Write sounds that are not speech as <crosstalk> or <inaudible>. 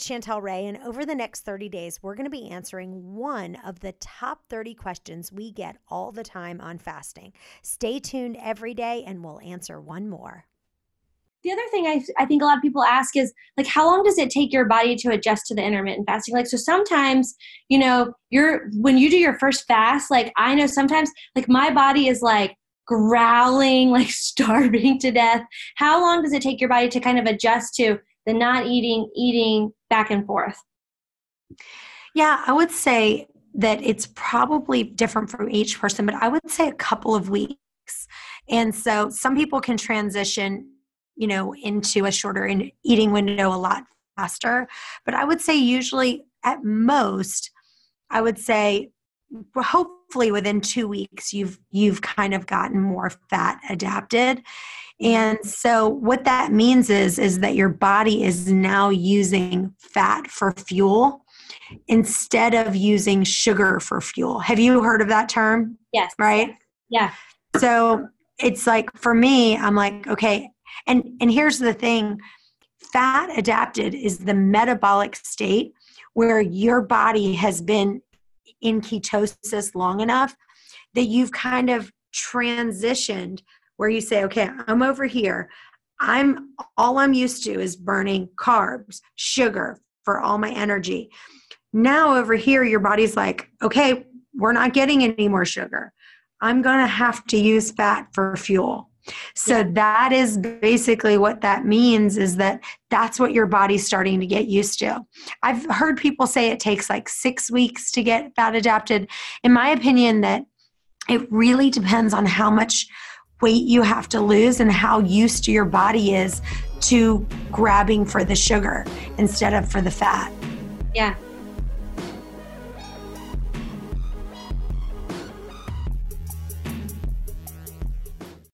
It's Chantel Ray, and over the next 30 days, we're going to be answering one of the top 30 questions we get all the time on fasting. Stay tuned every day, and we'll answer one more. the other thing I, I think a lot of people ask is like how long does it take your body to adjust to the intermittent fasting like so sometimes you know you're when you do your first fast like i know sometimes like my body is like growling <laughs> like starving to death how long does it take your body to kind of adjust to the not eating eating back and forth Yeah, I would say that it's probably different for each person, but I would say a couple of weeks. And so some people can transition, you know, into a shorter eating window a lot faster. But I would say usually at most, I would say hopefully within two weeks you've you've kind of gotten more fat adapted and so what that means is is that your body is now using fat for fuel instead of using sugar for fuel. Have you heard of that term? yes Right? yeah So it's like for me, I'm like, okay, and and here's the thing. Fat adapted is the metabolic state where your body has been in ketosis long enough that you've kind of transitioned where you say, okay, I'm over here. I'm all I'm used to is burning carbs, sugar for all my energy. Now over here, your body's like, okay, we're not getting any more sugar. I'm going to have to use fat for fuel. So Yeah. that is basically what that means is that that's what your body's starting to get used to. I've heard people say it takes like 6 weeks to get fat adapted. In my opinion that it really depends on how much weight you have to lose and how used to your body is to grabbing for the sugar instead of for the fat. yeah